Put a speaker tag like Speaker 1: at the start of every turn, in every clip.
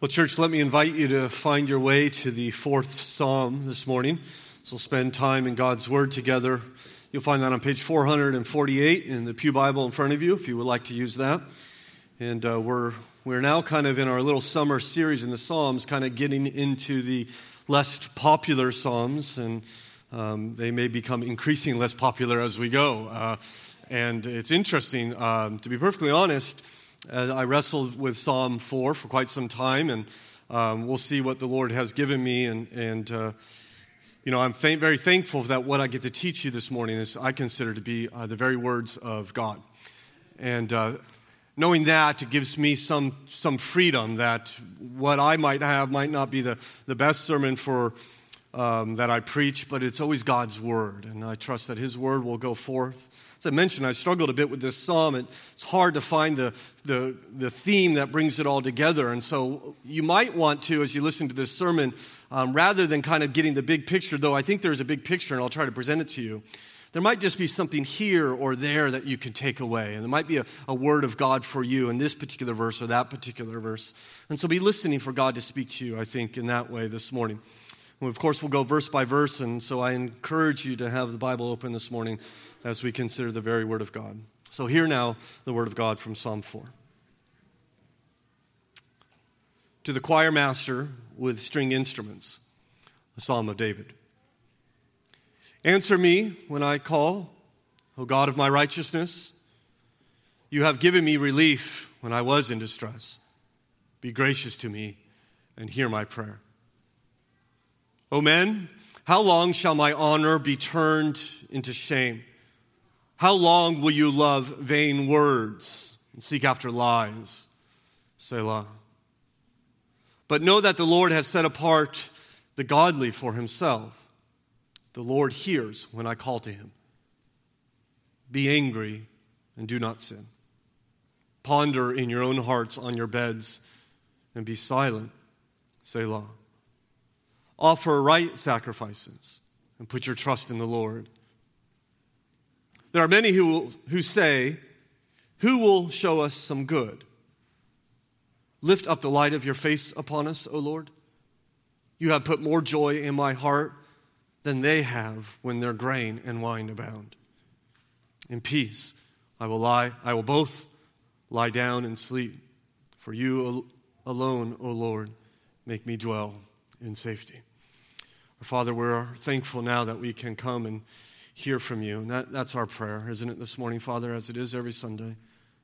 Speaker 1: Well, church, let me invite you to find your way to the fourth psalm this morning. So we'll spend time in God's Word together. You'll find that on page 448 in the Pew Bible in front of you if you would like to use that. And uh, we're, we're now kind of in our little summer series in the Psalms, kind of getting into the less popular Psalms, and um, they may become increasingly less popular as we go. Uh, and it's interesting, um, to be perfectly honest uh, I wrestled with Psalm 4 for quite some time, and um, we'll see what the Lord has given me. And, and uh, you know, I'm th- very thankful that what I get to teach you this morning is I consider to be uh, the very words of God. And uh, knowing that, it gives me some, some freedom that what I might have might not be the, the best sermon for. Um, that I preach, but it's always God's word, and I trust that His word will go forth as I mentioned, I struggled a bit with this psalm. It's hard to find the, the, the theme that brings it all together. And so you might want to, as you listen to this sermon, um, rather than kind of getting the big picture, though I think there's a big picture and I'll try to present it to you, there might just be something here or there that you can take away. And there might be a, a word of God for you in this particular verse or that particular verse. And so be listening for God to speak to you, I think, in that way this morning. Of course, we'll go verse by verse, and so I encourage you to have the Bible open this morning as we consider the very Word of God. So, hear now the Word of God from Psalm 4. To the choir master with string instruments, a psalm of David. Answer me when I call, O God of my righteousness. You have given me relief when I was in distress. Be gracious to me and hear my prayer. O men, how long shall my honor be turned into shame? How long will you love vain words and seek after lies? Selah. But know that the Lord has set apart the godly for himself. The Lord hears when I call to him. Be angry and do not sin. Ponder in your own hearts on your beds and be silent. Selah. Offer right sacrifices and put your trust in the Lord. There are many who, who say, Who will show us some good? Lift up the light of your face upon us, O Lord. You have put more joy in my heart than they have when their grain and wine abound. In peace, I will lie, I will both lie down and sleep. For you alone, O Lord, make me dwell in safety. Our Father, we're thankful now that we can come and hear from you. And that, that's our prayer, isn't it, this morning, Father, as it is every Sunday,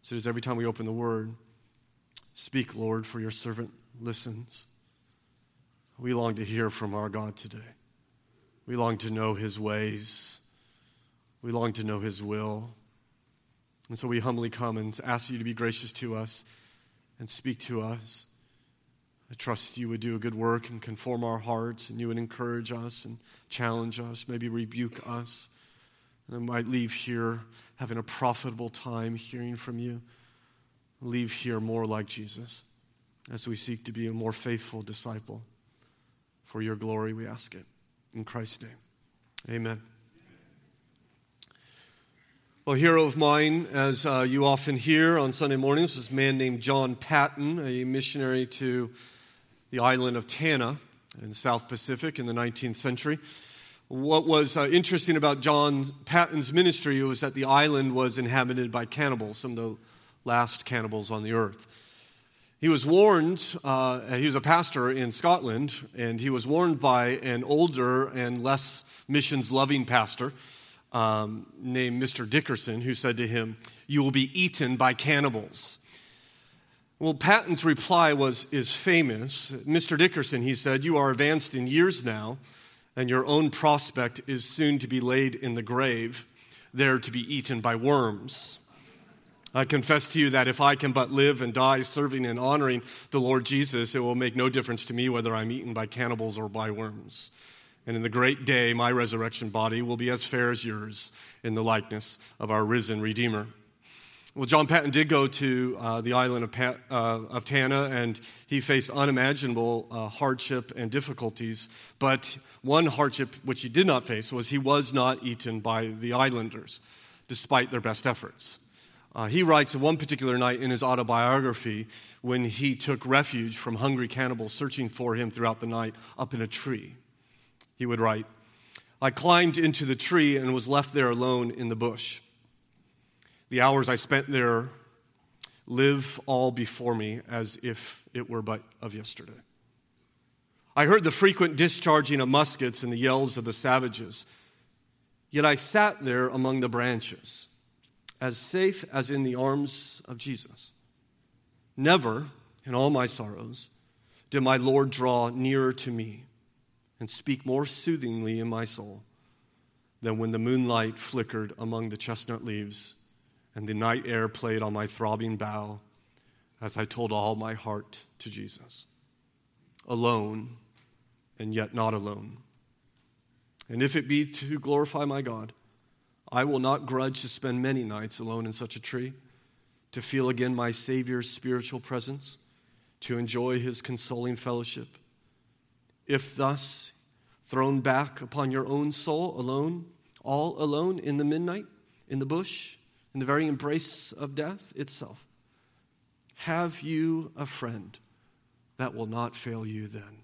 Speaker 1: as it is every time we open the Word. Speak, Lord, for your servant listens. We long to hear from our God today. We long to know his ways. We long to know his will. And so we humbly come and ask you to be gracious to us and speak to us. I trust you would do a good work and conform our hearts, and you would encourage us and challenge us, maybe rebuke us. And I might leave here having a profitable time hearing from you. Leave here more like Jesus as we seek to be a more faithful disciple. For your glory, we ask it. In Christ's name, amen. Well, hero of mine, as uh, you often hear on Sunday mornings, is a man named John Paton, a missionary to the island of Tanna in the South Pacific in the 19th century. What was uh, interesting about John Paton's ministry was that the island was inhabited by cannibals, some of the last cannibals on the earth. He was warned, uh, he was a pastor in Scotland, and he was warned by an older and less missions loving pastor um, named Mr. Dickerson, who said to him, You will be eaten by cannibals. Well, Paton's reply was, is famous. Mr. Dickerson, he said, You are advanced in years now and your own prospect is soon to be laid in the grave, there to be eaten by worms. I confess to you that if I can but live and die serving and honoring the Lord Jesus, it will make no difference to me whether I'm eaten by cannibals or by worms. And in the great day, my resurrection body will be as fair as yours in the likeness of our risen Redeemer. Well, John Paton did go to uh, the island of, Pat, uh, of Tanna, and he faced unimaginable uh, hardship and difficulties. But one hardship which he did not face was he was not eaten by the islanders, despite their best efforts. Uh, he writes of one particular night in his autobiography when he took refuge from hungry cannibals searching for him throughout the night up in a tree. He would write, I climbed into the tree and was left there alone in the bush. The hours I spent there live all before me as if it were but of yesterday. I heard the frequent discharging of muskets and the yells of the savages. Yet I sat there among the branches, as safe as in the arms of Jesus. Never, in all my sorrows, did my Lord draw nearer to me and speak more soothingly in my soul than when the moonlight flickered among the chestnut leaves and the night air played on my throbbing bow as I told all my heart to Jesus. Alone, and yet not alone. And if it be to glorify my God, I will not grudge to spend many nights alone in such a tree, to feel again my Savior's spiritual presence, to enjoy his consoling fellowship if thus, thrown back upon your own soul alone, all alone in the midnight, in the bush, in the very embrace of death itself, have you a friend that will not fail you then?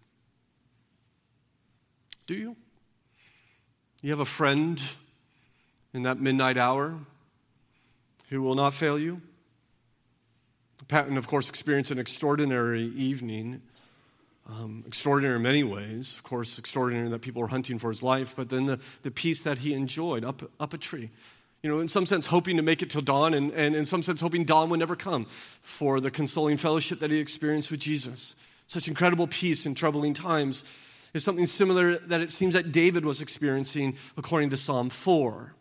Speaker 1: Do you? You have a friend in that midnight hour who will not fail you? Paton, of course, experienced an extraordinary evening um, extraordinary in many ways, of course, extraordinary that people were hunting for his life, but then the, the peace that he enjoyed up, up a tree. You know, in some sense, hoping to make it till dawn, and, and in some sense, hoping dawn would never come for the consoling fellowship that he experienced with Jesus. Such incredible peace in troubling times is something similar that it seems that David was experiencing according to Psalm 4.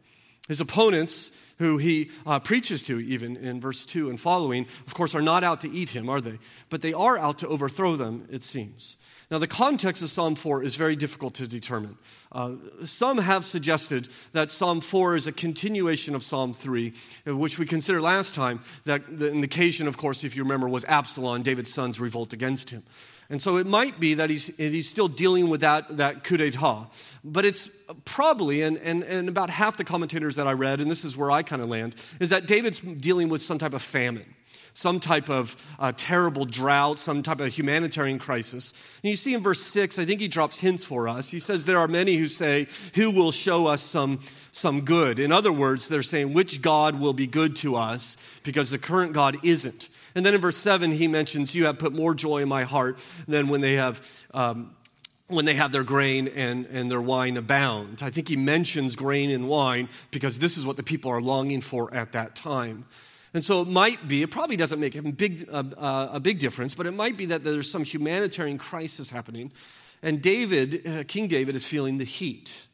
Speaker 1: His opponents who he uh, preaches to, even in verse 2 and following, of course, are not out to eat him, are they? But they are out to overthrow them, it seems. Now, the context of Psalm 4 is very difficult to determine. Uh, some have suggested that Psalm 4 is a continuation of Psalm 3, uh, which we considered last time, that the, the occasion, of course, if you remember, was Absalom, David's son's revolt against him. And so it might be that he's, he's still dealing with that, that coup d'etat. But it's probably, and, and, and about half the commentators that I read, and this is where I kind of land, is that David's dealing with some type of famine some type of uh, terrible drought, some type of humanitarian crisis. And you see in verse 6, I think he drops hints for us. He says, There are many who say, Who will show us some, some good? In other words, they're saying, Which God will be good to us? Because the current God isn't. And then in verse 7, he mentions, You have put more joy in my heart than when they have. Um, when they have their grain and, and their wine abound. I think he mentions grain and wine because this is what the people are longing for at that time. And so it might be, it probably doesn't make a big, a big difference, but it might be that there's some humanitarian crisis happening. And David, uh, King David, is feeling the heat.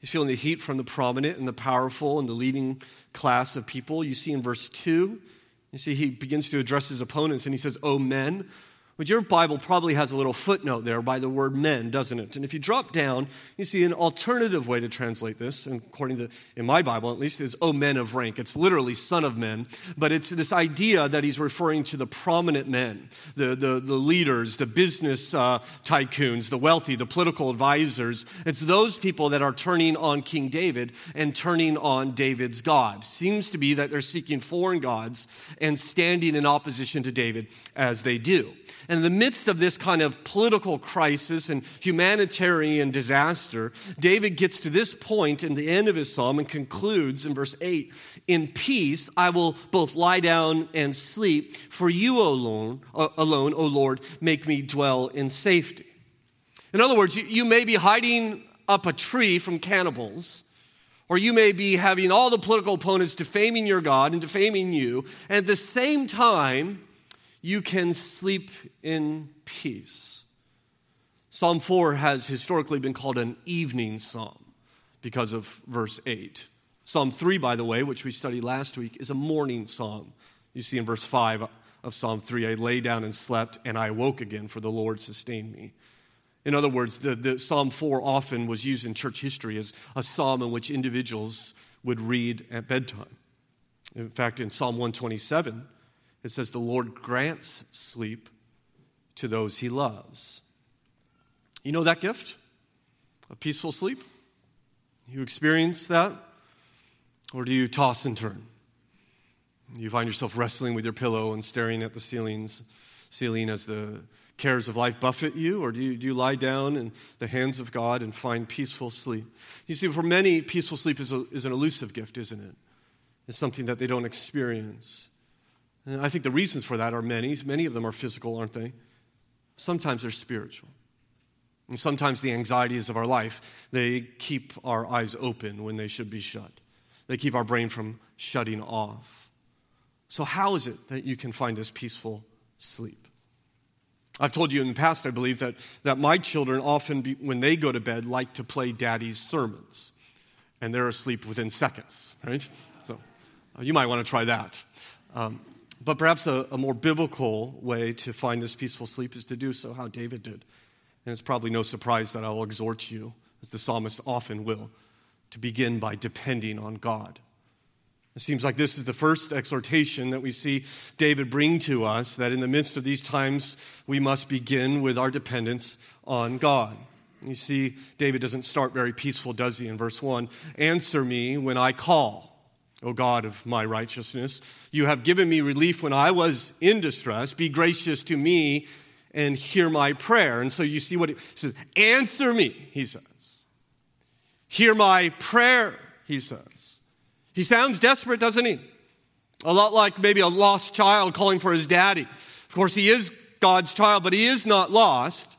Speaker 1: He's feeling the heat from the prominent and the powerful and the leading class of people. You see in verse 2, you see, he begins to address his opponents and he says, Oh, men, but your Bible probably has a little footnote there by the word men, doesn't it? And if you drop down, you see an alternative way to translate this, according to, in my Bible at least, is, oh, men of rank. It's literally son of men, but it's this idea that he's referring to the prominent men, the, the, the leaders, the business uh, tycoons, the wealthy, the political advisors. It's those people that are turning on King David and turning on David's God. Seems to be that they're seeking foreign gods and standing in opposition to David as they do. And in the midst of this kind of political crisis and humanitarian disaster, David gets to this point in the end of his psalm and concludes in verse 8 In peace I will both lie down and sleep, for you alone, uh, alone O Lord, make me dwell in safety. In other words, you, you may be hiding up a tree from cannibals or you may be having all the political opponents defaming your God and defaming you. And at the same time, you can sleep in peace. Psalm 4 has historically been called an evening psalm because of verse 8. Psalm 3, by the way, which we studied last week, is a morning psalm. You see in verse 5 of Psalm 3, I lay down and slept, and I awoke again, for the Lord sustained me. In other words, the, the Psalm 4 often was used in church history as a psalm in which individuals would read at bedtime. In fact, in Psalm 127, it says, The Lord grants sleep to those he loves. You know that gift? A peaceful sleep? You experience that? Or do you toss and turn? You find yourself wrestling with your pillow and staring at the ceilings, ceiling as the cares of life buffet you, or do you, do you lie down in the hands of God and find peaceful sleep? You see, for many, peaceful sleep is, a, is an elusive gift, isn't it? It's something that they don't experience. And I think the reasons for that are many. Many of them are physical, aren't they? Sometimes they're spiritual. And sometimes the anxieties of our life, they keep our eyes open when they should be shut. They keep our brain from shutting off. So, how is it that you can find this peaceful sleep? I've told you in the past, I believe, that, that my children often, be, when they go to bed, like to play daddy's sermons. And they're asleep within seconds, right? So uh, you might want to try that. Um, but perhaps a, a more biblical way to find this peaceful sleep is to do so how David did. And it's probably no surprise that I will exhort you, as the psalmist often will, to begin by depending on God. It seems like this is the first exhortation that we see David bring to us that in the midst of these times, we must begin with our dependence on God. You see, David doesn't start very peaceful, does he, in verse 1? Answer me when I call, O God of my righteousness. You have given me relief when I was in distress. Be gracious to me and hear my prayer. And so you see what it says Answer me, he says. Hear my prayer, he says. He sounds desperate, doesn't he? A lot like maybe a lost child calling for his daddy. Of course, he is God's child, but he is not lost.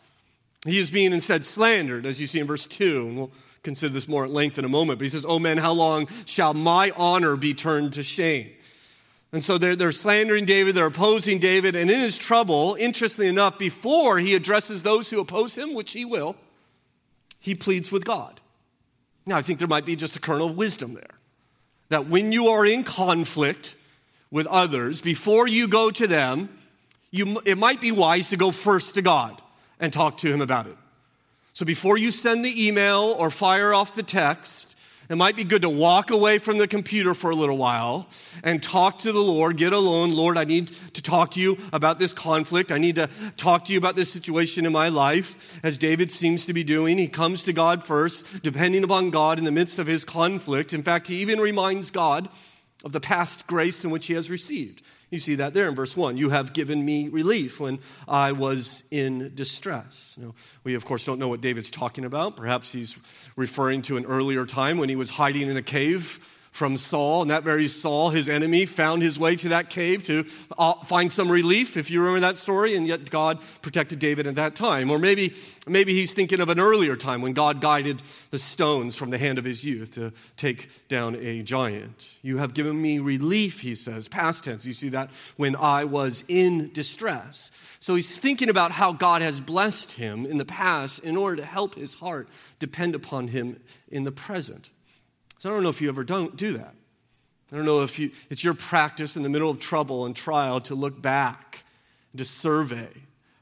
Speaker 1: He is being instead slandered, as you see in verse 2. And we'll consider this more at length in a moment. But he says, Oh man, how long shall my honor be turned to shame? And so they're, they're slandering David, they're opposing David, and in his trouble, interestingly enough, before he addresses those who oppose him, which he will, he pleads with God. Now, I think there might be just a kernel of wisdom there. That when you are in conflict with others, before you go to them, you, it might be wise to go first to God and talk to Him about it. So before you send the email or fire off the text, it might be good to walk away from the computer for a little while and talk to the Lord, get alone. Lord, I need to talk to you about this conflict. I need to talk to you about this situation in my life, as David seems to be doing. He comes to God first, depending upon God in the midst of his conflict. In fact, he even reminds God of the past grace in which he has received. You see that there in verse 1. You have given me relief when I was in distress. Know, we, of course, don't know what David's talking about. Perhaps he's referring to an earlier time when he was hiding in a cave from Saul, and that very Saul, his enemy, found his way to that cave to uh, find some relief, if you remember that story, and yet God protected David at that time. Or maybe, maybe he's thinking of an earlier time when God guided the stones from the hand of his youth to take down a giant. You have given me relief, he says, past tense. You see that when I was in distress. So he's thinking about how God has blessed him in the past in order to help his heart depend upon him in the present. So I don't know if you ever don't do that. I don't know if you, it's your practice in the middle of trouble and trial to look back, and to survey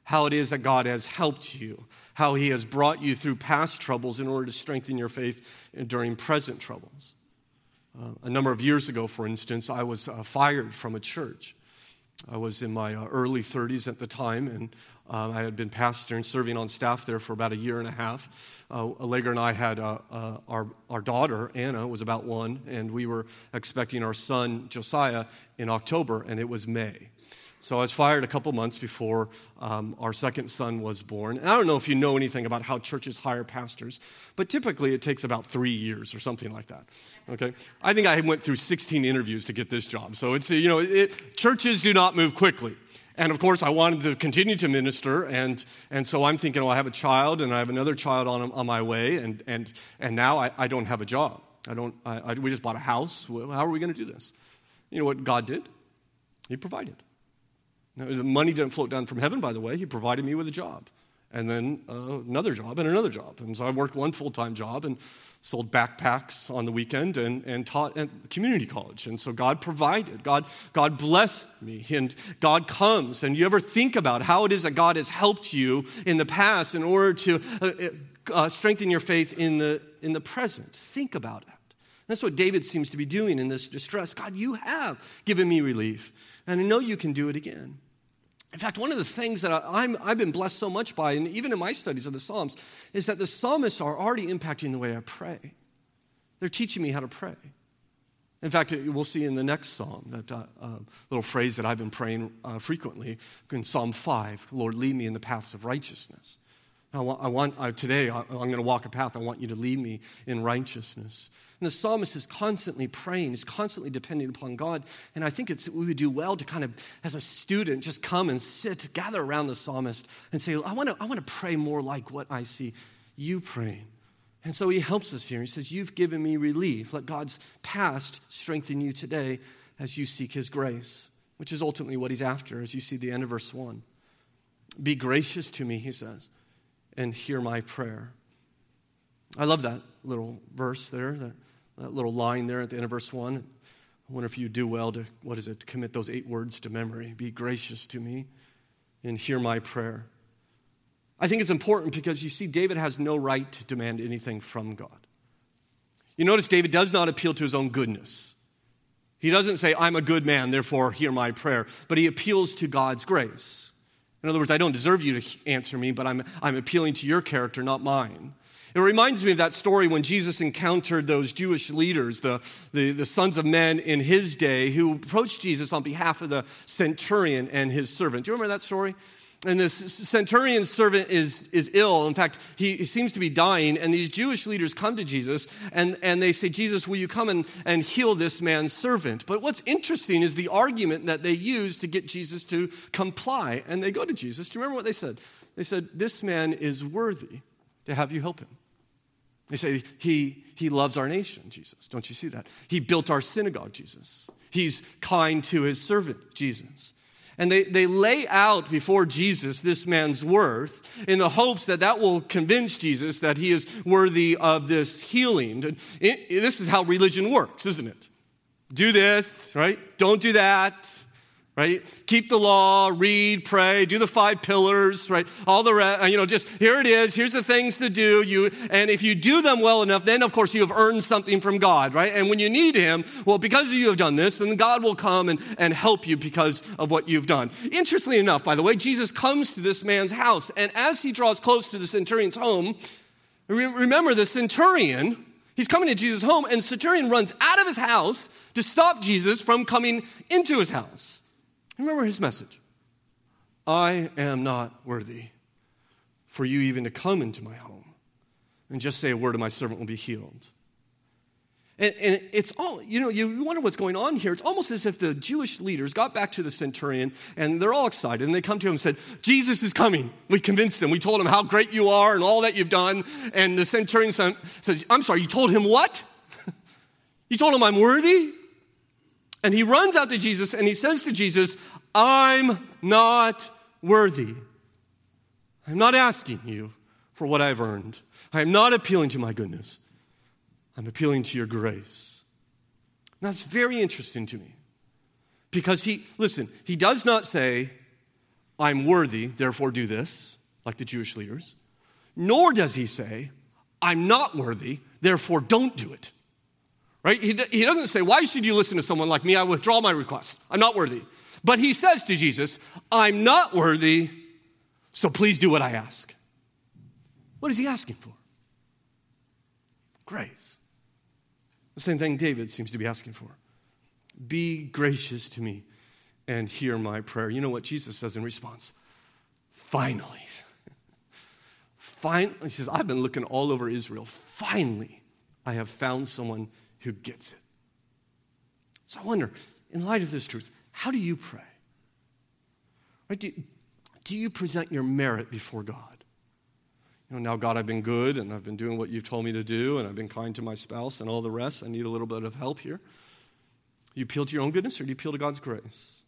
Speaker 1: how it is that God has helped you, how He has brought you through past troubles in order to strengthen your faith during present troubles. Uh, a number of years ago, for instance, I was uh, fired from a church. I was in my uh, early 30s at the time, and uh, I had been pastor and serving on staff there for about a year and a half. Uh, Allegra and I had uh, uh, our, our daughter, Anna, was about one, and we were expecting our son, Josiah, in October, and it was May. So I was fired a couple months before um, our second son was born. And I don't know if you know anything about how churches hire pastors, but typically it takes about three years or something like that. Okay, I think I went through 16 interviews to get this job. So it's you know it, churches do not move quickly. And of course, I wanted to continue to minister, and, and so I'm thinking, well, I have a child, and I have another child on, on my way, and, and, and now I, I don't have a job. I don't, I, I, we just bought a house. How are we going to do this? You know what God did? He provided. Now, the money didn't float down from heaven, by the way. He provided me with a job, and then uh, another job, and another job. And so I worked one full time job, and sold backpacks on the weekend and, and taught at community college. And so God provided. God, God blessed me. And God comes. And you ever think about how it is that God has helped you in the past in order to uh, uh, strengthen your faith in the, in the present? Think about it. That's what David seems to be doing in this distress. God, you have given me relief. And I know you can do it again. In fact, one of the things that I, have been blessed so much by, and even in my studies of the Psalms, is that the psalmists are already impacting the way I pray. They're teaching me how to pray. In fact, we'll see in the next psalm that uh, uh, little phrase that I've been praying uh, frequently in Psalm 5 Lord, lead me in the paths of righteousness. I want, I want uh, today, I, I'm going to walk a path. I want you to lead me in righteousness. And the psalmist is constantly praying, he's constantly depending upon God. And I think it's, we would do well to kind of, as a student, just come and sit, gather around the psalmist and say, I want to, I want to pray more like what I see you praying. And so he helps us here. He says, You've given me relief. Let God's past strengthen you today as you seek his grace, which is ultimately what he's after, as you see the end of verse 1. Be gracious to me, he says, and hear my prayer. I love that little verse there, that, that little line there at the end of verse 1. I wonder if you do well to, what is it, to commit those eight words to memory. Be gracious to me and hear my prayer. I think it's important because you see, David has no right to demand anything from God. You notice David does not appeal to his own goodness. He doesn't say, I'm a good man, therefore hear my prayer, but he appeals to God's grace. In other words, I don't deserve you to answer me, but I'm, I'm appealing to your character, not mine. It reminds me of that story when Jesus encountered those Jewish leaders, the, the, the, sons of men in his day, who approached Jesus on behalf of the centurion and his servant. Do you remember that story? And this centurion's servant is, is ill. In fact, he, he, seems to be dying. And these Jewish leaders come to Jesus and, and they say, Jesus, will you come and, and heal this man's servant? But what's interesting is the argument that they use to get Jesus to comply. And they go to Jesus. Do you remember what they said? They said, This man is worthy to have you help him. They say, He, he loves our nation, Jesus. Don't you see that? He built our synagogue, Jesus. He's kind to his servant, Jesus. And they, they lay out before Jesus this man's worth in the hopes that that will convince Jesus that he is worthy of this healing. And it, this is how religion works, isn't it? Do this, right? Don't do that right? Keep the law, read, pray, do the five pillars, right? All the rest, uh, you know, just here it is. Here's the things to do. You, and if you do them well enough, then of course you have earned something from God, right? And when you need Him, well, because you have done this, then God will come and, and help you because of what you've done. Interestingly enough, by the way, Jesus comes to this man's house, and as he draws close to the centurion's home, remember the centurion, he's coming to Jesus' home, and centurion runs out of his house to stop Jesus from coming into his house. Remember his message I am not worthy for you even to come into my home and just say a word and my servant will be healed. And, and, it's all, you know, you wonder what's going on here. It's almost as if the Jewish leaders got back to the centurion and they're all excited and they come to him and said, Jesus is coming. We convinced him. We told him how great you are and all that you've done. And the centurion says, I'm sorry, you told him what? you told him I'm worthy? And he runs out to Jesus and he says to Jesus, I'm not worthy. I'm not asking you for what I've earned. I am not appealing to my goodness. I'm appealing to your grace. And that's very interesting to me. Because he, listen, he does not say, I'm worthy, therefore do this, like the Jewish leaders. Nor does he say, I'm not worthy, therefore don't do it. Right? He, he doesn't say, Why should you listen to someone like me? I withdraw my request. I'm not worthy. But he says to Jesus, I'm not worthy, so please do what I ask. What is he asking for? Grace. The same thing David seems to be asking for. Be gracious to me and hear my prayer. You know what Jesus says in response? Finally. Finally, he says, I've been looking all over Israel. Finally, I have found someone who gets it. So I wonder, in light of this truth, how do you pray? Right? Do, do you present your merit before God? You know, now, God, I've been good and I've been doing what you've told me to do and I've been kind to my spouse and all the rest. I need a little bit of help here. You appeal to your own goodness or do you appeal to God's grace?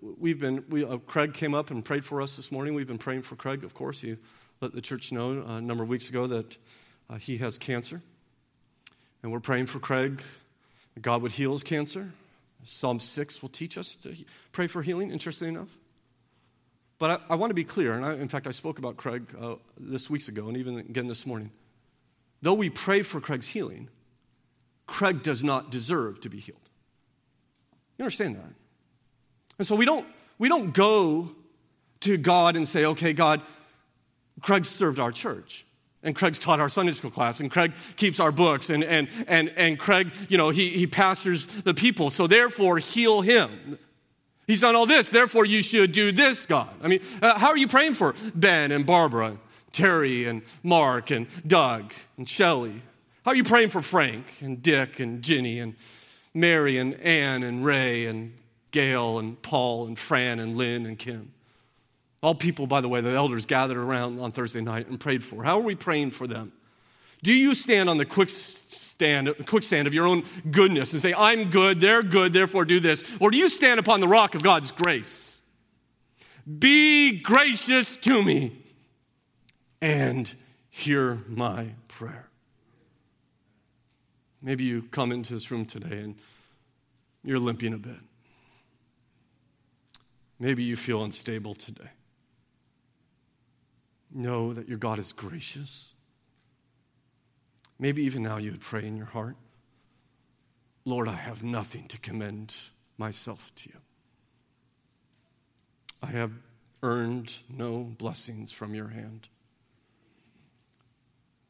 Speaker 1: We've been, we, uh, Craig came up and prayed for us this morning. We've been praying for Craig, of course. He let the church know uh, a number of weeks ago that uh, he has cancer. And we're praying for Craig, God would heal his cancer. Psalm 6 will teach us to pray for healing, interesting enough. But I, I want to be clear, and I, in fact, I spoke about Craig uh, this weeks ago and even again this morning. Though we pray for Craig's healing, Craig does not deserve to be healed. You understand that? And so we don't, we don't go to God and say, okay, God, Craig served our church And Craig's taught our Sunday school class, and Craig keeps our books, and, and, and, and Craig, you know, he, he pastors the people. So therefore, heal him. He's done all this, therefore you should do this, God. I mean, uh, how are you praying for Ben and Barbara, Terry and Mark and Doug and Shelly? How are you praying for Frank and Dick and Ginny and Mary and Ann and Ray and Gail and Paul and Fran and Lynn and Kim? All people, by the way, the elders gathered around on Thursday night and prayed for. How are we praying for them? Do you stand on the quick stand, quick stand of your own goodness and say, I'm good, they're good, therefore do this? Or do you stand upon the rock of God's grace? Be gracious to me and hear my prayer. Maybe you come into this room today and you're limping a bit. Maybe you feel unstable today. Know that your God is gracious Maybe even now you would pray in your heart Lord, I have nothing to commend myself to you. I have earned no blessings from your hand.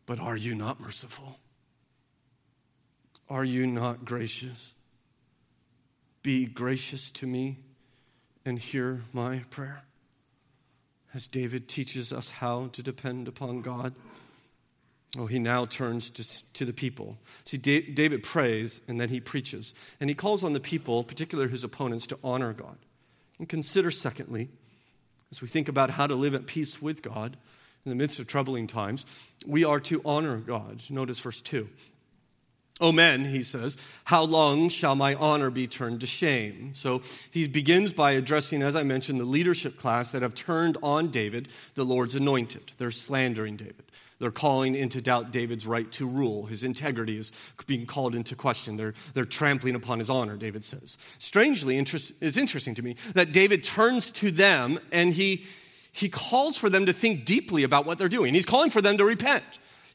Speaker 1: But are you not merciful? Are you not gracious? Be gracious to me and hear my prayer. As David teaches us how to depend upon God. Oh, he now turns to, to the people. See, David prays and then he preaches. And he calls on the people, particularly his opponents, to honor God. And consider, secondly, as we think about how to live at peace with God in the midst of troubling times, we are to honor God. Notice verse 2. O men, he says, how long shall my honor be turned to shame? So he begins by addressing, as I mentioned, the leadership class that have turned on David, the Lord's anointed. They're slandering David. They're calling into doubt David's right to rule. His integrity is being called into question. They're, they're trampling upon his honor, David says. Strangely, interest, it's interesting to me that David turns to them and he, he calls for them to think deeply about what they're doing. He's calling for them to repent.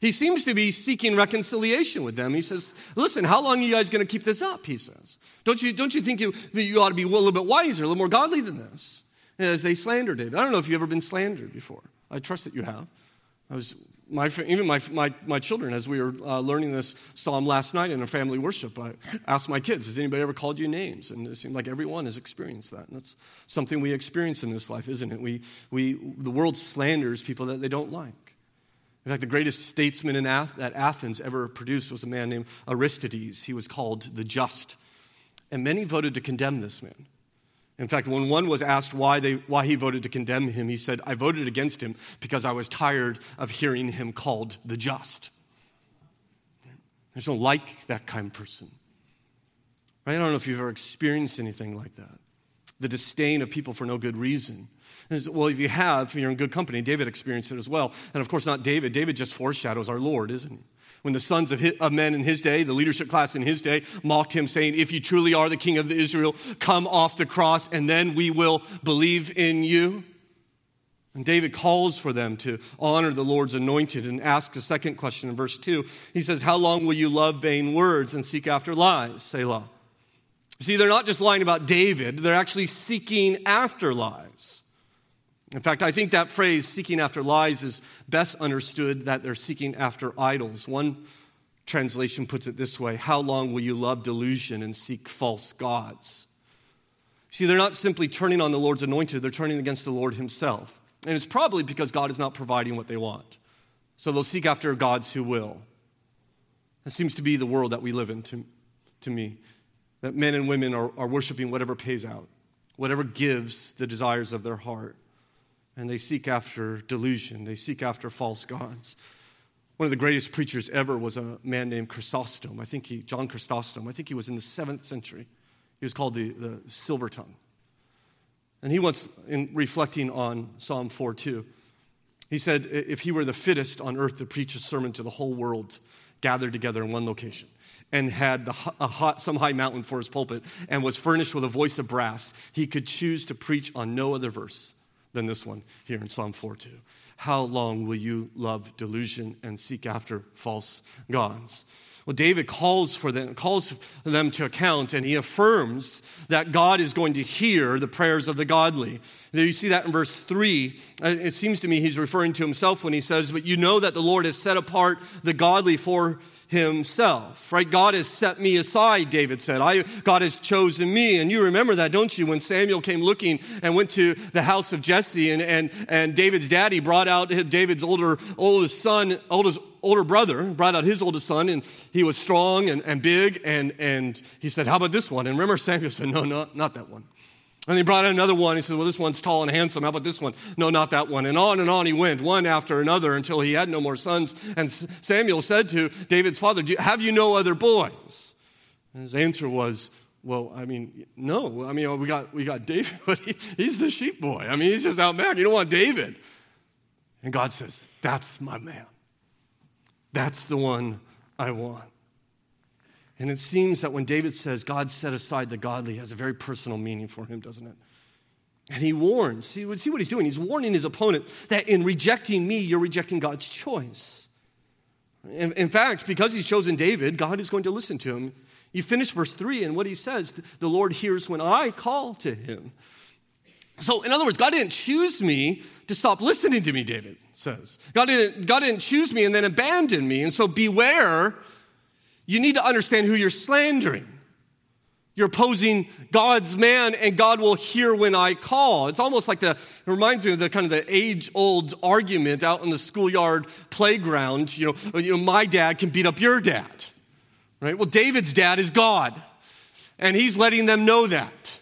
Speaker 1: He seems to be seeking reconciliation with them. He says, Listen, how long are you guys going to keep this up? He says. Don't you, don't you think you, you ought to be a little bit wiser, a little more godly than this? As they slander David. I don't know if you've ever been slandered before. I trust that you have. I was my, even my, my, my children, as we were uh, learning this psalm last night in a family worship, I asked my kids, Has anybody ever called you names? And it seemed like everyone has experienced that. And that's something we experience in this life, isn't it? We, we, the world slanders people that they don't like. In fact, the greatest statesman in Ath- that Athens ever produced was a man named Aristides. He was called the Just. And many voted to condemn this man. In fact, when one was asked why, they, why he voted to condemn him, he said, I voted against him because I was tired of hearing him called the just. I just don't like that kind of person. Right? I don't know if you've ever experienced anything like that. The disdain of people for no good reason. Well, if you have, you're in good company. David experienced it as well. And of course, not David. David just foreshadows our Lord, isn't he? when the sons of, his, of, men in his day, the leadership class in his day, mocked him, saying, If you truly are the king of Israel, come off the cross, and then we will believe in you. And David calls for them to honor the Lord's anointed and asks a second question in verse 2. He says, How long will you love vain words and seek after lies? Selah. See, they're not just lying about David, they're actually seeking after lies. In fact, I think that phrase, seeking after lies, is best understood that they're seeking after idols. One translation puts it this way How long will you love delusion and seek false gods? See, they're not simply turning on the Lord's anointed, they're turning against the Lord Himself. And it's probably because God is not providing what they want. So they'll seek after gods who will. That seems to be the world that we live in to, to me. That men and women are, are worshiping whatever pays out, whatever gives the desires of their heart and they seek after delusion, they seek after false gods. One of the greatest preachers ever was a man named Chrysostom. I think he, John Chrysostom, I think he was in the seventh century. He was called the, the Silver Tongue. And he once, in reflecting on Psalm 4 2, he said if he were the fittest on earth to preach a sermon to the whole world gathered together in one location and had the, a hot, some high mountain for his pulpit and was furnished with a voice of brass, he could choose to preach on no other verse than this one here in Psalm 4 2. How long will you love delusion and seek after false gods? Well, David calls for them, calls them to account, and he affirms that God is going to hear the prayers of the godly. There you see that in verse 3. Uh, it seems to me he's referring to himself when he says, But you know that the Lord has set apart the godly for himself, right? God has set me aside, David said. I, God has chosen me. And you remember that, don't you? When Samuel came looking and went to the house of Jesse and, and, and David's daddy brought out David's older, oldest son, oldest, older brother, brought out his oldest son, and he was strong and, and big. And, and he said, How about this one? And remember, Samuel said, No, no, not that one. And he brought out another one. He said, Well, this one's tall and handsome. How about this one? No, not that one. And on and on he went, one after another, until he had no more sons. And Samuel said to David's father, Have you no other boys? And his answer was, Well, I mean, no. I mean, oh, we got, we got David, but he, he's the sheep boy. I mean, he's just out back. You don't want David. And God says, That's my man. That's the one I want. And it seems that when David says God set aside the godly, has a very personal meaning for him, doesn't it? And he warns, see, see what he's doing? He's warning his opponent that in rejecting me, you're rejecting God's choice. In, in fact, because he's chosen David, God is going to listen to him. You finish verse 3, and what he says, the Lord hears when I call to him. So, in other words, God didn't choose me to stop listening to me, David says. God didn't, God didn't choose me and then abandon me. And so, beware you need to understand who you're slandering. You're opposing God's man, and God will hear when I call. It's almost like the, it reminds me of the kind of the age old argument out in the schoolyard playground. You know, you know, my dad can beat up your dad, right? Well, David's dad is God, and he's letting them know that.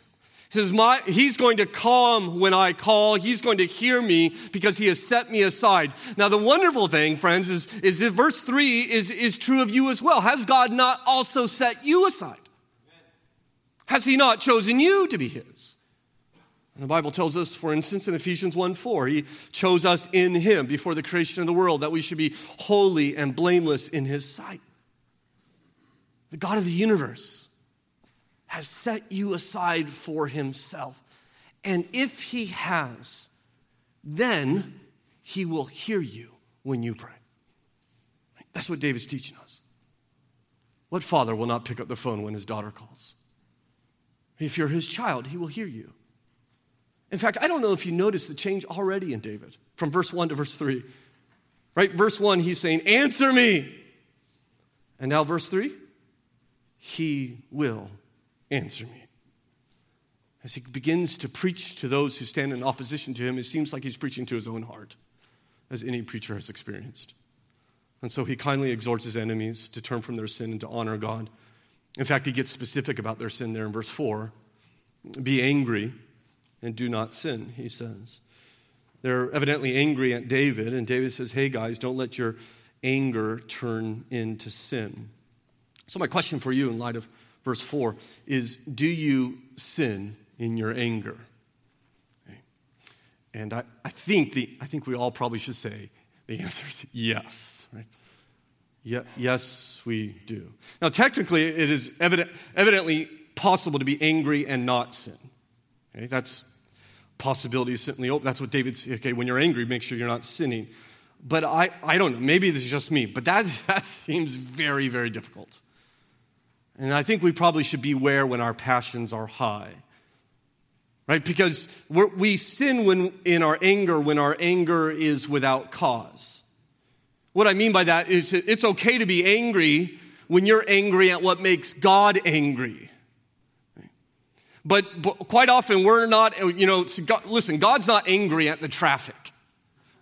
Speaker 1: He says, My, He's going to come when I call. He's going to hear me because He has set me aside. Now, the wonderful thing, friends, is, is that verse 3 is, is true of you as well. Has God not also set you aside? Has He not chosen you to be His? And the Bible tells us, for instance, in Ephesians 1 4, He chose us in Him before the creation of the world that we should be holy and blameless in His sight. The God of the universe has set you aside for himself. And if he has, then he will hear you when you pray. That's what David's teaching us. What father will not pick up the phone when his daughter calls? If you're his child, he will hear you. In fact, I don't know if you noticed the change already in David from verse 1 to verse 3. Right? Verse 1, he's saying, Answer me. And now, verse 3, he will answer me. As he begins to preach to those who stand in opposition to him, it seems like he's preaching to his own heart, as any preacher has experienced. And so he kindly exhorts his enemies to turn from their sin and to honor God. In fact, he gets specific about their sin there in verse 4. Be angry and do not sin, he says. They're evidently angry at David, and David says, Hey guys, don't let your anger turn into sin. So, my question for you in light of verse 4 is Do you sin in your anger? Okay. And I, I, think the, I think we all probably should say the answer is yes. Right? Yeah, yes, we do. Now, technically, it is evident, evidently possible to be angry and not sin. Okay? That's possibility is certainly open. That's what David's, okay, when you're angry, make sure you're not sinning. But I, I don't know, maybe this is just me, but that, that seems very, very difficult. And I think we probably should beware when our passions are high. Right? Because we sin when, in our anger when our anger is without cause. What I mean by that is it's okay to be angry when you're angry at what makes God angry. But, but quite often we're not, you know, God, listen, God's not angry at the traffic.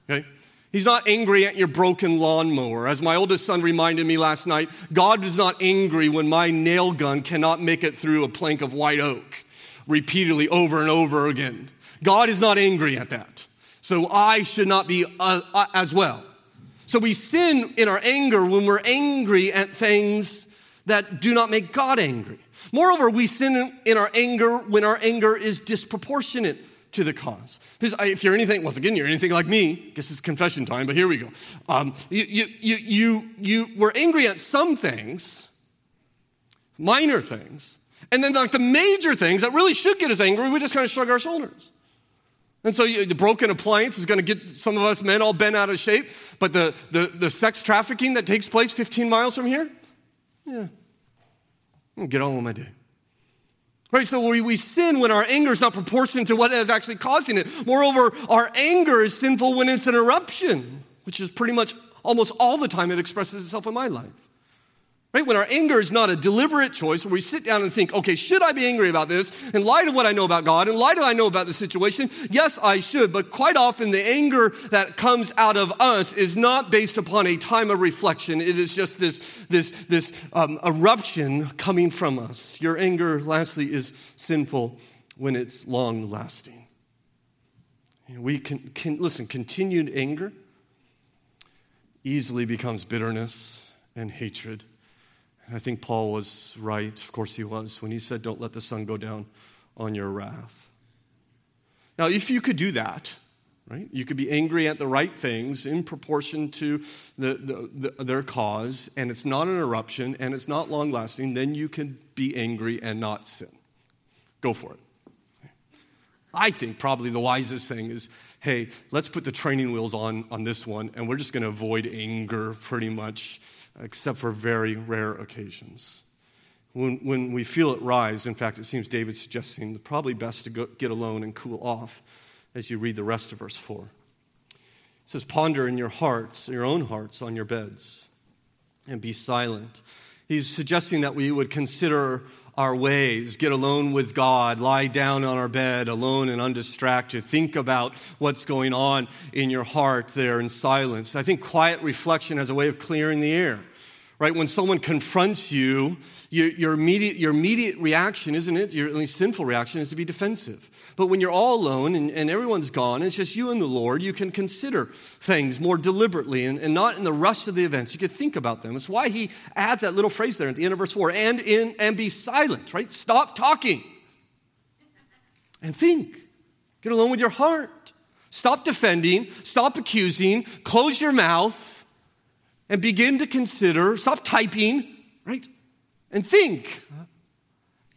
Speaker 1: Okay? He's not angry at your broken lawnmower. As my oldest son reminded me last night, God is not angry when my nail gun cannot make it through a plank of white oak repeatedly over and over again. God is not angry at that. So I should not be uh, uh, as well. So we sin in our anger when we're angry at things that do not make God angry. Moreover, we sin in our anger when our anger is disproportionate to the cause. Because if you're anything, once again, you're anything like me, I guess it's confession time, but here we go. Um, you, you, you, you, you were angry at some things, minor things, and then like the major things that really should get us angry, we just kind of shrug our shoulders. And so you, the broken appliance is going to get some of us men all bent out of shape, but the, the, the sex trafficking that takes place 15 miles from here, Yeah. Get on with my day. Right, so we, we sin when our anger is not proportionate to what is actually causing it. Moreover, our anger is sinful when it's an eruption, which is pretty much almost all the time it expresses itself in my life. Right? When our anger is not a deliberate choice, where we sit down and think, okay, should I be angry about this? In light of what I know about God, in light of what I know about the situation, yes, I should. But quite often, the anger that comes out of us is not based upon a time of reflection. It is just this, this, this um, eruption coming from us. Your anger, lastly, is sinful when it's long lasting. We can, can listen, continued anger easily becomes bitterness and hatred I think Paul was right, of course he was, when he said, Don't let the sun go down on your wrath. Now, if you could do that, right, you could be angry at the right things in proportion to the, the, the, their cause, and it's not an eruption and it's not long lasting, then you can be angry and not sin. Go for it. I think probably the wisest thing is hey, let's put the training wheels on on this one, and we're just going to avoid anger pretty much except for very rare occasions. When, when we feel it rise, in fact, it seems David's suggesting probably best to go, get alone and cool off as you read the rest of verse 4. It says, Ponder in your hearts, your own hearts, on your beds, and be silent. He's suggesting that we would consider our ways, get alone with God, lie down on our bed alone and undistracted. Think about what's going on in your heart there in silence. I think quiet reflection has a way of clearing the air right? When someone confronts you, your, your, immediate, your immediate reaction, isn't it? Your least sinful reaction is to be defensive. But when you're all alone and, and everyone's gone, it's just you and the Lord, you can consider things more deliberately and, and not in the rush of the events. You can think about them. It's why he adds that little phrase there at the end of verse 4 and, in, and be silent, right? Stop talking and think. Get alone with your heart. Stop defending, stop accusing, close your mouth and begin to consider, stop typing, right? And think.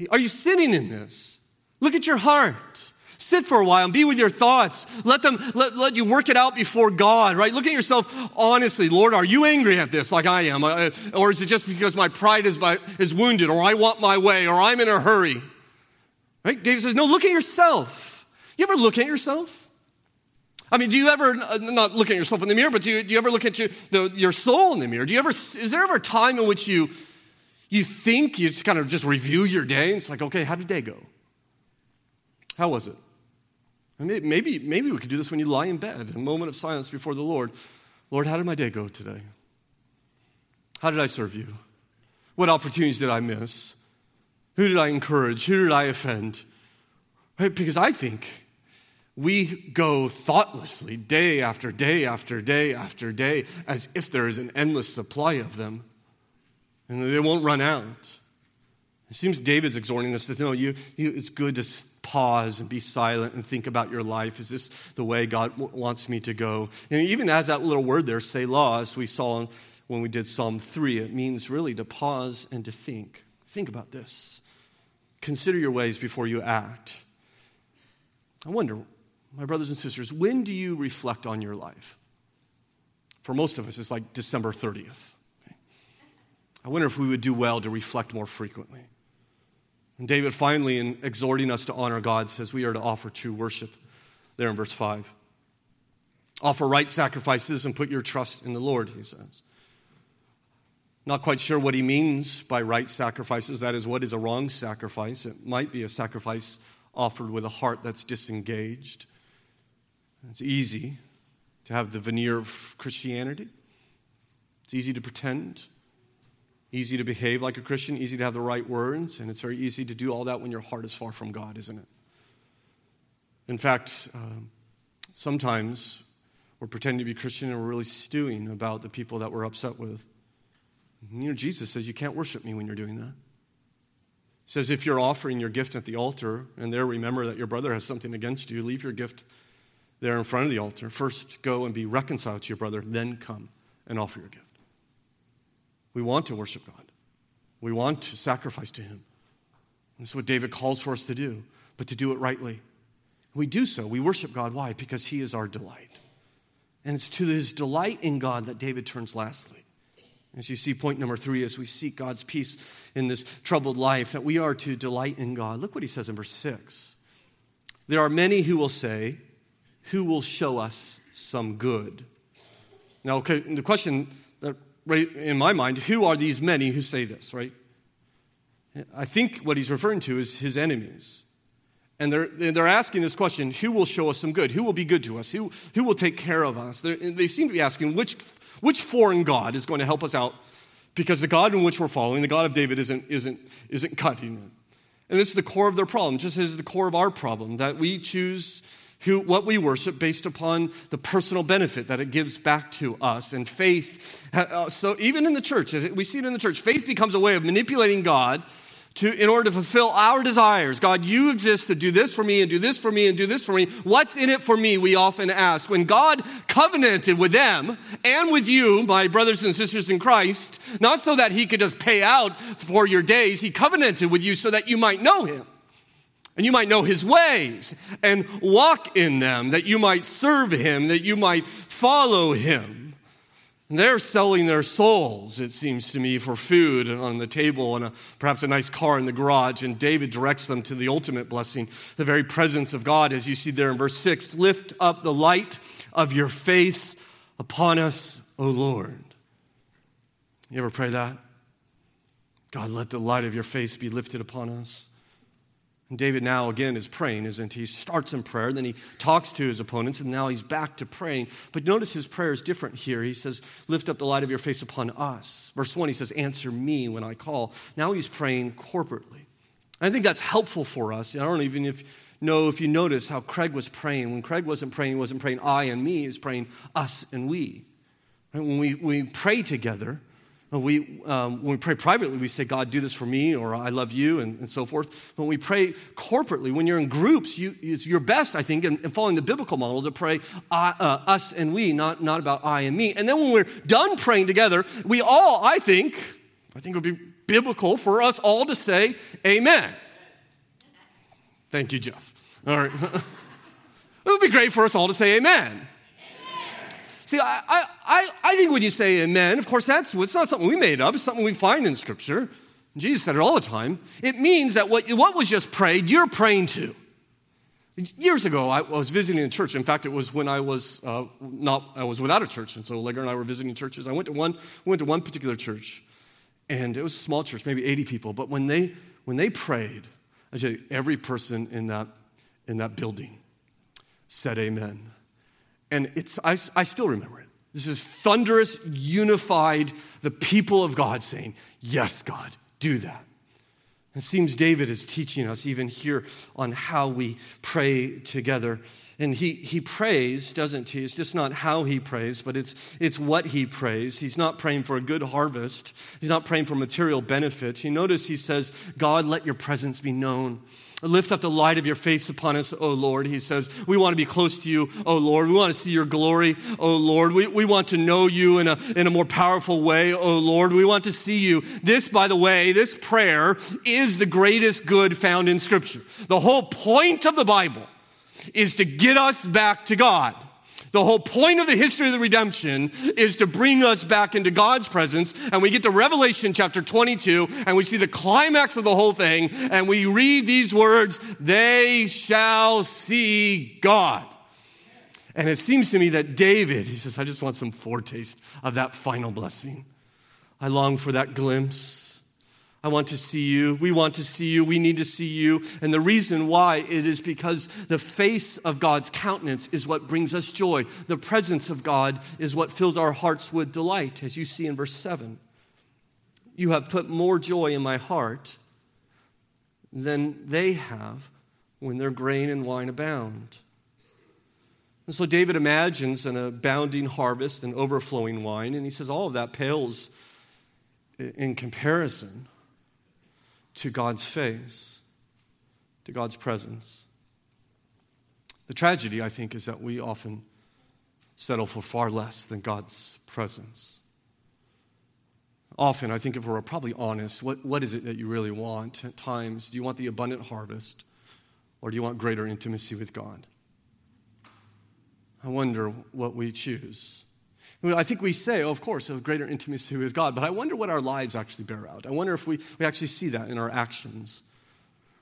Speaker 1: Are you sitting in this? Look at your heart. Sit for a while and be with your thoughts. Let them let, let you work it out before God, right? Look at yourself honestly. Lord, are you angry at this like I am? Uh, or is it just because my pride is, by, is wounded, or I want my way, or I'm in a hurry? Right? David says, No, look at yourself. You ever look at yourself? I mean, do you ever, uh, not look at yourself in the mirror, but do you, do you ever look at your, the, your soul in the mirror? Do you ever, is there ever a time in which you, you think, you just kind of just review your day, and it's like, okay, how did day go? How was it? Maybe, maybe we could do this when you lie in bed, a moment of silence before the Lord. Lord, how did my day go today? How did I serve you? What opportunities did I miss? Who did I encourage? Who did I offend? Right? Because I think we go thoughtlessly day after day after day after day as if there is an endless supply of them and they won't run out. It seems David's exhorting us to know you, you, it's good to pause and be silent and think about your life. Is this the way God w- wants me to go? And even as that little word there, Selah, as we saw when we did Psalm 3, it means really to pause and to think. Think about this. Consider your ways before you act. I wonder, my brothers and sisters, when do you reflect on your life? For most of us, it's like December 30th. I wonder if we would do well to reflect more frequently. And David finally, in exhorting us to honor God, says we are to offer true worship there in verse 5. Offer right sacrifices and put your trust in the Lord, he says. Not quite sure what he means by right sacrifices. That is, what is a wrong sacrifice? It might be a sacrifice offered with a heart that's disengaged. It's easy to have the veneer of Christianity. It's easy to pretend, easy to behave like a Christian, easy to have the right words, and it's very easy to do all that when your heart is far from God, isn't it? In fact, um, sometimes we're pretending to be Christian and we're really stewing about the people that we're upset with. You know, Jesus says you can't worship me when you're doing that. He says if you're offering your gift at the altar and there remember that your brother has something against you, leave your gift there in front of the altar. First, go and be reconciled to your brother, then come and offer your gift. We want to worship God, we want to sacrifice to Him. This is what David calls for us to do, but to do it rightly. We do so. We worship God. Why? Because He is our delight. And it's to His delight in God that David turns lastly. As you see, point number three, as we seek God's peace in this troubled life, that we are to delight in God. Look what he says in verse six. There are many who will say, Who will show us some good? Now, okay, the question right in my mind, who are these many who say this, right? I think what he's referring to is his enemies. And they're, they're asking this question who will show us some good? Who will be good to us? Who, who will take care of us? They're, they seem to be asking which, which foreign God is going to help us out because the God in which we're following, the God of David, isn't, isn't, isn't cutting it. And this is the core of their problem, just as the core of our problem, that we choose who, what we worship based upon the personal benefit that it gives back to us. And faith, uh, so even in the church, we see it in the church, faith becomes a way of manipulating God to, in order to fulfill our desires. God, you exist to do this for me and do this for me and do this for me. What's in it for me? We often ask. When God covenanted with them and with you, my brothers and sisters in Christ, not so that he could just pay out for your days, he covenanted with you so that you might know him. And you might know his ways and walk in them, that you might serve him, that you might follow him. And they're selling their souls, it seems to me, for food on the table and a, perhaps a nice car in the garage. And David directs them to the ultimate blessing, the very presence of God, as you see there in verse 6 Lift up the light of your face upon us, O Lord. You ever pray that? God, let the light of your face be lifted upon us. And David now again is praying, isn't he? He starts in prayer, then he talks to his opponents, and now he's back to praying. But notice his prayer is different here. He says, Lift up the light of your face upon us. Verse 1, he says, Answer me when I call. Now he's praying corporately. I think that's helpful for us. I don't even if, know if you notice how Craig was praying. When Craig wasn't praying, he wasn't praying I and me, he was praying us and we. When we, we pray together, we, um, when we pray privately, we say, God, do this for me, or I love you, and, and so forth. But When we pray corporately, when you're in groups, you, it's your best, I think, in, in following the biblical model to pray I, uh, us and we, not, not about I and me. And then when we're done praying together, we all, I think, I think it would be biblical for us all to say, Amen. Thank you, Jeff. All right. it would be great for us all to say Amen. See, I, I, I think when you say amen, of course, that's it's not something we made up, it's something we find in Scripture. Jesus said it all the time. It means that what, what was just prayed, you're praying to. Years ago, I was visiting a church. In fact, it was when I was uh, not I was without a church, and so Legger and I were visiting churches. I went to one went to one particular church, and it was a small church, maybe 80 people. But when they when they prayed, I tell you, every person in that in that building said Amen. And it's, I, I still remember it. This is thunderous, unified, the people of God saying, Yes, God, do that. It seems David is teaching us even here on how we pray together. And he, he prays, doesn't he? It's just not how he prays, but it's, it's what he prays. He's not praying for a good harvest. He's not praying for material benefits. You notice he says, God, let your presence be known. Lift up the light of your face upon us, O Lord. He says, We want to be close to you, O Lord. We want to see your glory, O Lord. We, we want to know you in a, in a more powerful way, O Lord. We want to see you. This, by the way, this prayer is the greatest good found in Scripture. The whole point of the Bible is to get us back to God. The whole point of the history of the redemption is to bring us back into God's presence. And we get to Revelation chapter 22 and we see the climax of the whole thing and we read these words, they shall see God. And it seems to me that David, he says, I just want some foretaste of that final blessing. I long for that glimpse. I want to see you. We want to see you. We need to see you. And the reason why it is because the face of God's countenance is what brings us joy. The presence of God is what fills our hearts with delight, as you see in verse 7. You have put more joy in my heart than they have when their grain and wine abound. And so David imagines an abounding harvest and overflowing wine, and he says all of that pales in comparison to God's face, to God's presence. The tragedy, I think, is that we often settle for far less than God's presence. Often, I think if we're probably honest, what, what is it that you really want at times? Do you want the abundant harvest or do you want greater intimacy with God? I wonder what we choose. I think we say, oh, of course, a greater intimacy with God, but I wonder what our lives actually bear out. I wonder if we, we actually see that in our actions.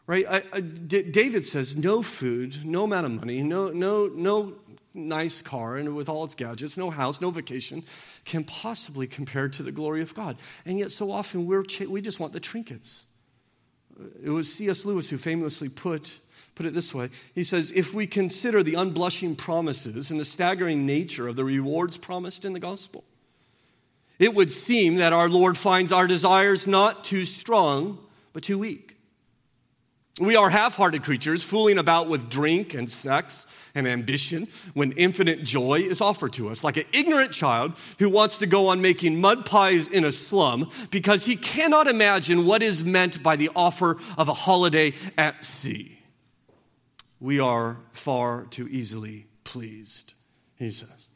Speaker 1: Right? I, I, D- David says, no food, no amount of money, no, no, no nice car, and with all its gadgets, no house, no vacation, can possibly compare to the glory of God. And yet, so often, we're we just want the trinkets. Uh, it was C.S. Lewis who famously put put it this way He says, If we consider the unblushing promises and the staggering nature of the rewards promised in the gospel, it would seem that our Lord finds our desires not too strong, but too weak. We are half hearted creatures fooling about with drink and sex and ambition when infinite joy is offered to us, like an ignorant child who wants to go on making mud pies in a slum because he cannot imagine what is meant by the offer of a holiday at sea we are far too easily pleased, he says.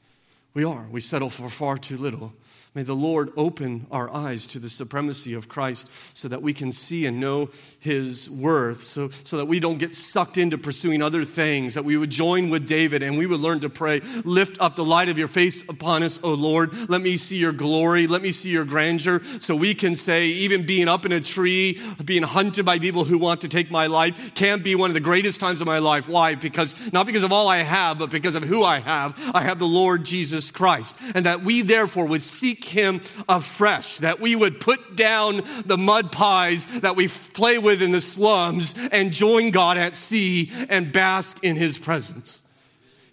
Speaker 1: We are. We settle for far too little. May the Lord open our eyes to the supremacy of Christ so that we can see and know his worth, so, so that we don't get sucked into pursuing other things, that we would join with David and we would learn to pray, Lift up the light of your face upon us, O Lord. Let me see your glory. Let me see your grandeur. So we can say, even being up in a tree, being hunted by people who want to take my life, can't be one of the greatest times of my life. Why? Because, not because of all I have, but because of who I have. I have the Lord Jesus Christ. And that we therefore would seek him afresh, that we would put down the mud pies that we play with in the slums and join God at sea and bask in his presence.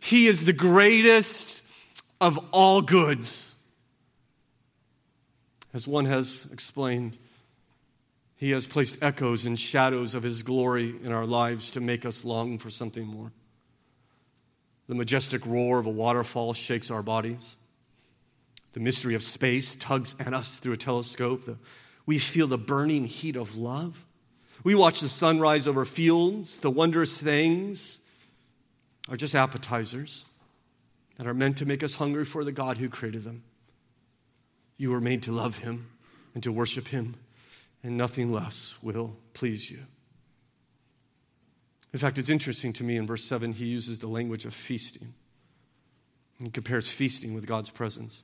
Speaker 1: He is the greatest of all goods. As one has explained, he has placed echoes and shadows of his glory in our lives to make us long for something more. The majestic roar of a waterfall shakes our bodies. The mystery of space tugs at us through a telescope. The, we feel the burning heat of love. We watch the sunrise over fields. The wondrous things are just appetizers that are meant to make us hungry for the God who created them. You were made to love him and to worship him, and nothing less will please you. In fact, it's interesting to me in verse 7, he uses the language of feasting. He compares feasting with God's presence.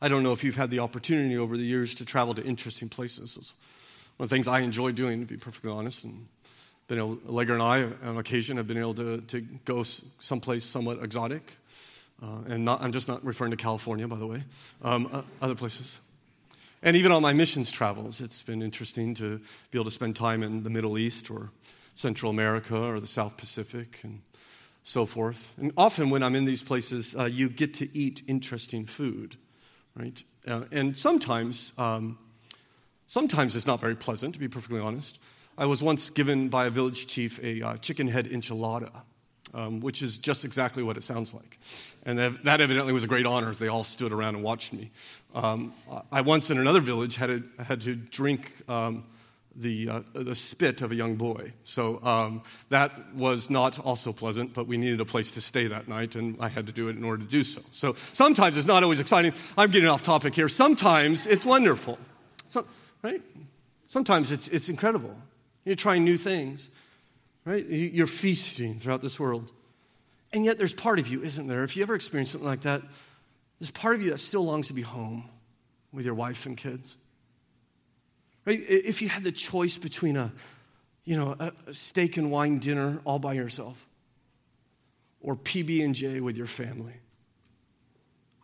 Speaker 1: I don't know if you've had the opportunity over the years to travel to interesting places. It's one of the things I enjoy doing, to be perfectly honest. And been able, Allegra and I, on occasion, have been able to, to go someplace somewhat exotic. Uh, and not, I'm just not referring to California, by the way, um, uh, other places. And even on my missions travels, it's been interesting to be able to spend time in the Middle East or Central America or the South Pacific and so forth. And often when I'm in these places, uh, you get to eat interesting food right? Uh, and sometimes, um, sometimes it's not very pleasant, to be perfectly honest. I was once given by a village chief a uh, chicken head enchilada, um, which is just exactly what it sounds like. And that evidently was a great honor as they all stood around and watched me. Um, I once in another village had, to, had to drink um, the, uh, the spit of a young boy. So um, that was not also pleasant, but we needed a place to stay that night, and I had to do it in order to do so. So sometimes it's not always exciting. I'm getting off topic here. Sometimes it's wonderful, so, right? Sometimes it's, it's incredible. You're trying new things, right? You're feasting throughout this world. And yet there's part of you, isn't there? If you ever experience something like that, there's part of you that still longs to be home with your wife and kids Right? If you had the choice between a, you know, a steak and wine dinner all by yourself or PB&J with your family,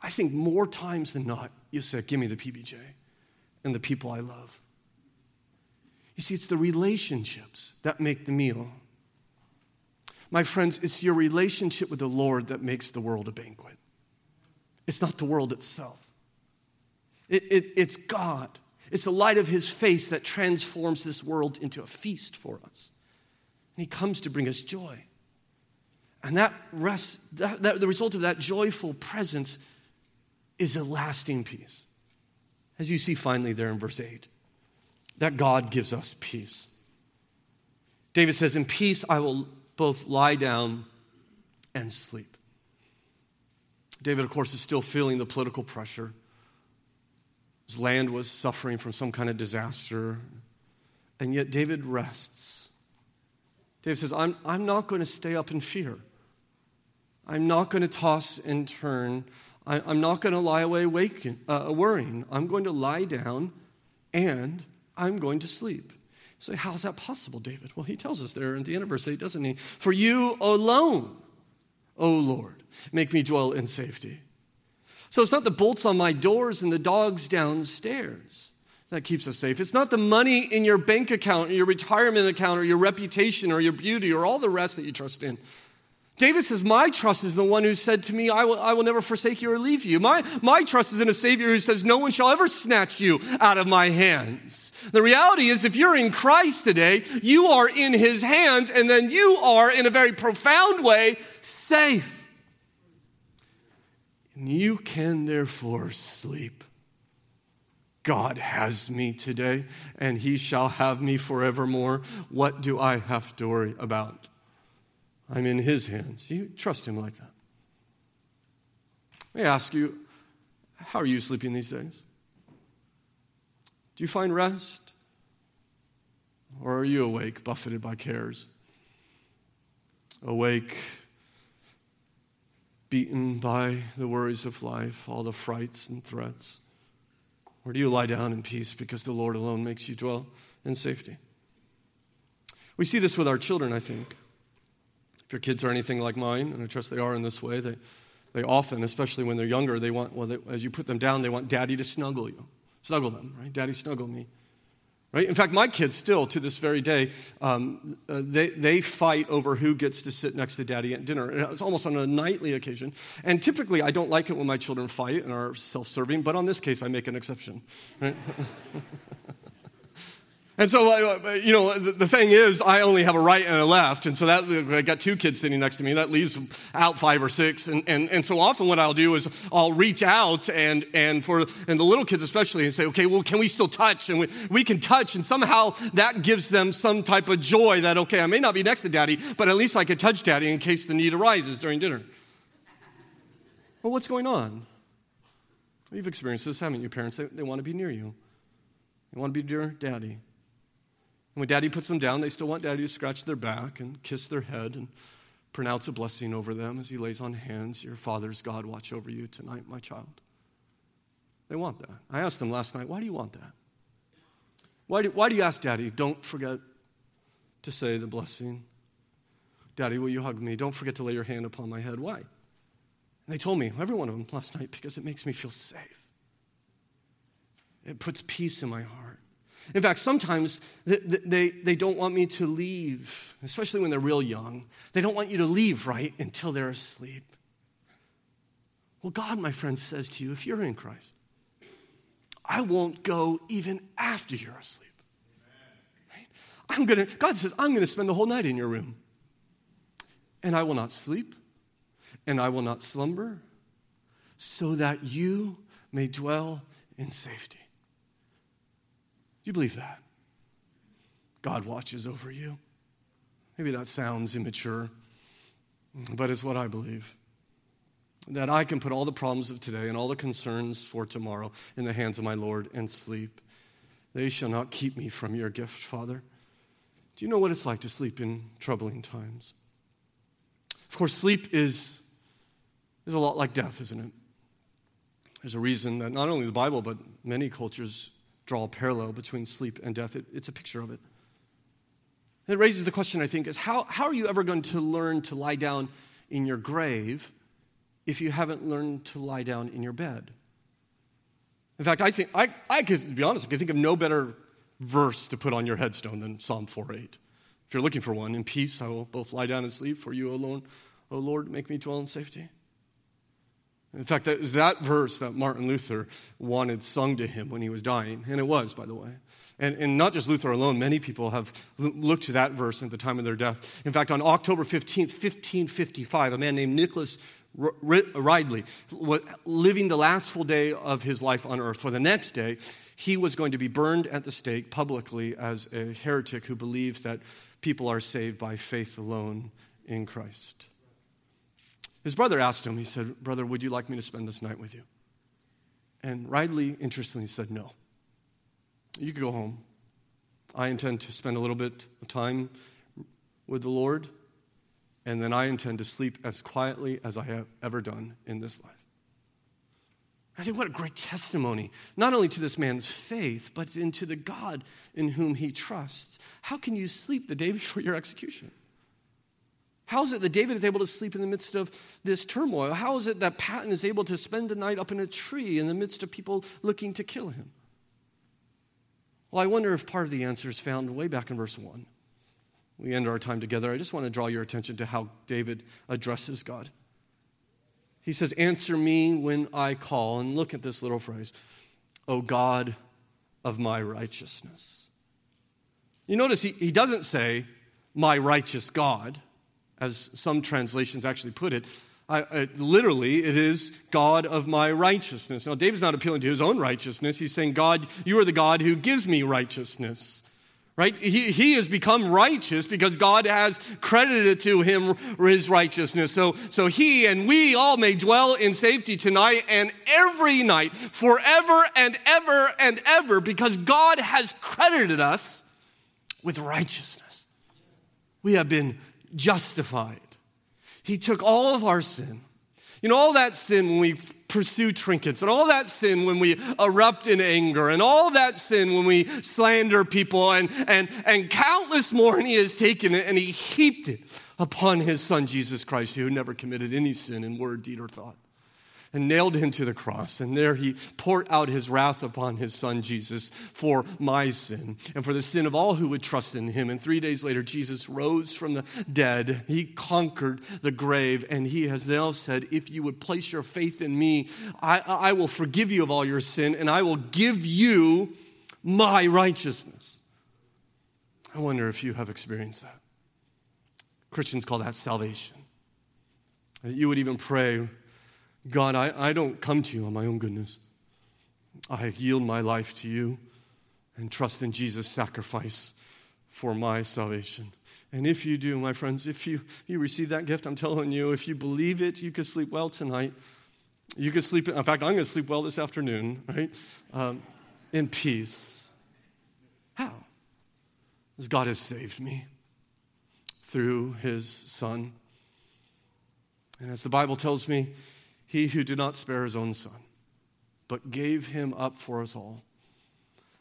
Speaker 1: I think more times than not, you say, give me the PBJ and the people I love. You see, it's the relationships that make the meal. My friends, it's your relationship with the Lord that makes the world a banquet. It's not the world itself. It, it, it's God it's the light of his face that transforms this world into a feast for us. And he comes to bring us joy. And that, rest, that, that, the result of that joyful presence is a lasting peace. As you see finally there in verse 8, that God gives us peace. David says, In peace I will both lie down and sleep. David, of course, is still feeling the political pressure his land was suffering from some kind of disaster. And yet David rests. David says, I'm, I'm not going to stay up in fear. I'm not going to toss and turn. I, am not going to lie awake uh, worrying. I'm going to lie down and I'm going to sleep. So, how's that possible, David? Well, he tells us there at the end of verse 8, doesn't he? For you alone, O Lord, make me dwell in safety. So, it's not the bolts on my doors and the dogs downstairs that keeps us safe. It's not the money in your bank account, or your retirement account, or your reputation, or your beauty, or all the rest that you trust in. David says, My trust is the one who said to me, I will, I will never forsake you or leave you. My, my trust is in a Savior who says, No one shall ever snatch you out of my hands. The reality is, if you're in Christ today, you are in his hands, and then you are, in a very profound way, safe. And you can therefore sleep. God has me today, and he shall have me forevermore. What do I have to worry about? I'm in his hands. You trust him like that. Let me ask you, how are you sleeping these days? Do you find rest? Or are you awake, buffeted by cares? Awake, beaten by the worries of life, all the frights and threats? Or do you lie down in peace because the Lord alone makes you dwell in safety? We see this with our children, I think. If your kids are anything like mine, and I trust they are in this way, they, they often, especially when they're younger, they want, well, they, as you put them down, they want daddy to snuggle you. Snuggle them, right? Daddy, snuggle me. Right? In fact, my kids still, to this very day, um, uh, they, they fight over who gets to sit next to daddy at dinner. It's almost on a nightly occasion. And typically, I don't like it when my children fight and are self serving, but on this case, I make an exception. Right? And so, uh, you know, the, thing is, I only have a right and a left. And so that, I got two kids sitting next to me. That leaves out five or six. And, and, and so often what I'll do is I'll reach out and, and for, and the little kids especially, and say, okay, well, can we still touch? And we, we can touch. And somehow that gives them some type of joy that, okay, I may not be next to daddy, but at least I can touch daddy in case the need arises during dinner. Well, what's going on? You've experienced this, haven't you, parents? They, they want to be near you. They want to be near daddy. When daddy puts them down, they still want daddy to scratch their back and kiss their head and pronounce a blessing over them as he lays on hands. Your father's God watch over you tonight, my child. They want that. I asked them last night, why do you want that? Why do, why do you ask daddy, don't forget to say the blessing? Daddy, will you hug me? Don't forget to lay your hand upon my head. Why? And they told me, every one of them last night, because it makes me feel safe. It puts peace in my heart. In fact, sometimes they, they don't want me to leave, especially when they're real young. They don't want you to leave, right, until they're asleep. Well, God, my friend, says to you, if you're in Christ, I won't go even after you're asleep. Right? I'm gonna, God says, I'm gonna spend the whole night in your room. And I will not sleep, and I will not slumber, so that you may dwell in safety. Do you believe that? God watches over you. Maybe that sounds immature, but it's what I believe. That I can put all the problems of today and all the concerns for tomorrow in the hands of my Lord and sleep. They shall not keep me from your gift, Father. Do you know what it's like to sleep in troubling times? Of course, sleep is, is a lot like death, isn't it? There's a reason that not only the Bible, but many cultures draw a parallel between sleep and death. It, it's a picture of it. It raises the question, I think, is how, how are you ever going to learn to lie down in your grave if you haven't learned to lie down in your bed? In fact, I think, I, I could, to be honest, I could think of no better verse to put on your headstone than Psalm 4 8. If you're looking for one, in peace I will both lie down and sleep, for you alone, O Lord, make me dwell in safety. In fact, it was that verse that Martin Luther wanted sung to him when he was dying. And it was, by the way. And, and not just Luther alone, many people have looked to that verse at the time of their death. In fact, on October 15th, 1555, a man named Nicholas Ridley, was living the last full day of his life on earth, for the next day, he was going to be burned at the stake publicly as a heretic who believed that people are saved by faith alone in Christ. His brother asked him, he said, Brother, would you like me to spend this night with you? And Ridley, interestingly, said, No. You can go home. I intend to spend a little bit of time with the Lord, and then I intend to sleep as quietly as I have ever done in this life. I think, what a great testimony, not only to this man's faith, but into the God in whom he trusts. How can you sleep the day before your execution? How is it that David is able to sleep in the midst of this turmoil? How is it that Paton is able to spend the night up in a tree in the midst of people looking to kill him? Well, I wonder if part of the answer is found way back in verse 1. We end our time together. I just want to draw your attention to how David addresses God. He says, Answer me when I call. And look at this little phrase, O God of my righteousness. You notice he, he doesn't say, My righteous God, as some translations actually put it. I, literally, it is God of my righteousness. Now, David's not appealing to his own righteousness. He's saying, God, you are the God who gives me righteousness right? He, he has become righteous because God has credited to him his righteousness. So, so he and we all may dwell in safety tonight and every night, forever and ever and ever, because God has credited us with righteousness. We have been justified. He took all of our sin. You know, all that sin when we pursue trinkets, and all that sin when we erupt in anger, and all that sin when we slander people, and, and, and countless more, and he has taken it and he heaped it upon his son Jesus Christ, who never committed any sin in word, deed, or thought and nailed him to the cross. And there he poured out his wrath upon his son Jesus for my sin and for the sin of all who would trust in him. And three days later, Jesus rose from the dead. He conquered the grave. And he has now said, If you would place your faith in me, I, I will forgive you of all your sin and I will give you my righteousness. I wonder if you have experienced that. Christians call that salvation. You would even pray God, I, I don't come to you on my own goodness. I yield my life to you and trust in Jesus' sacrifice for my salvation. And if you do, my friends, if you, you receive that gift, I'm telling you, if you believe it, you can sleep well tonight. You can sleep, in fact, I'm going to sleep well this afternoon, right? Um, in peace. How? Because God has saved me through his Son. And as the Bible tells me, he who did not spare his own son, but gave him up for us all,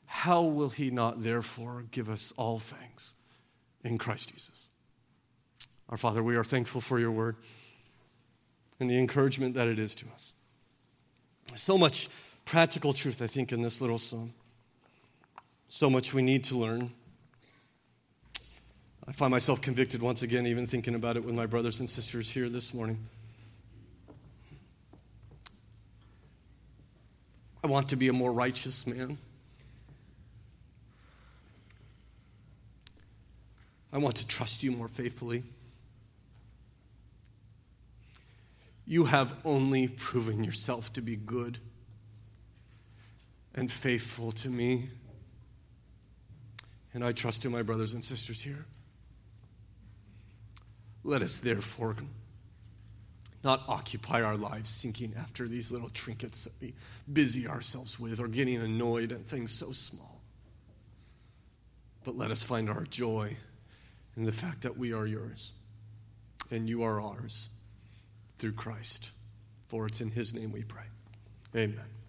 Speaker 1: how will he not therefore give us all things in Christ Jesus? Our Father, we are thankful for your word and the encouragement that it is to us. So much practical truth, I think, in this little song. So much we need to learn. I find myself convicted once again, even thinking about it with my brothers and sisters here this morning. I want to be a more righteous man. I want to trust you more faithfully. You have only proven yourself to be good and faithful to me. And I trust in my brothers and sisters here. Let us therefore not occupy our lives seeking after these little trinkets that we busy ourselves with or getting annoyed at things so small. But let us find our joy in the fact that we are yours and you are ours through Christ. For it's in his name we pray. Amen.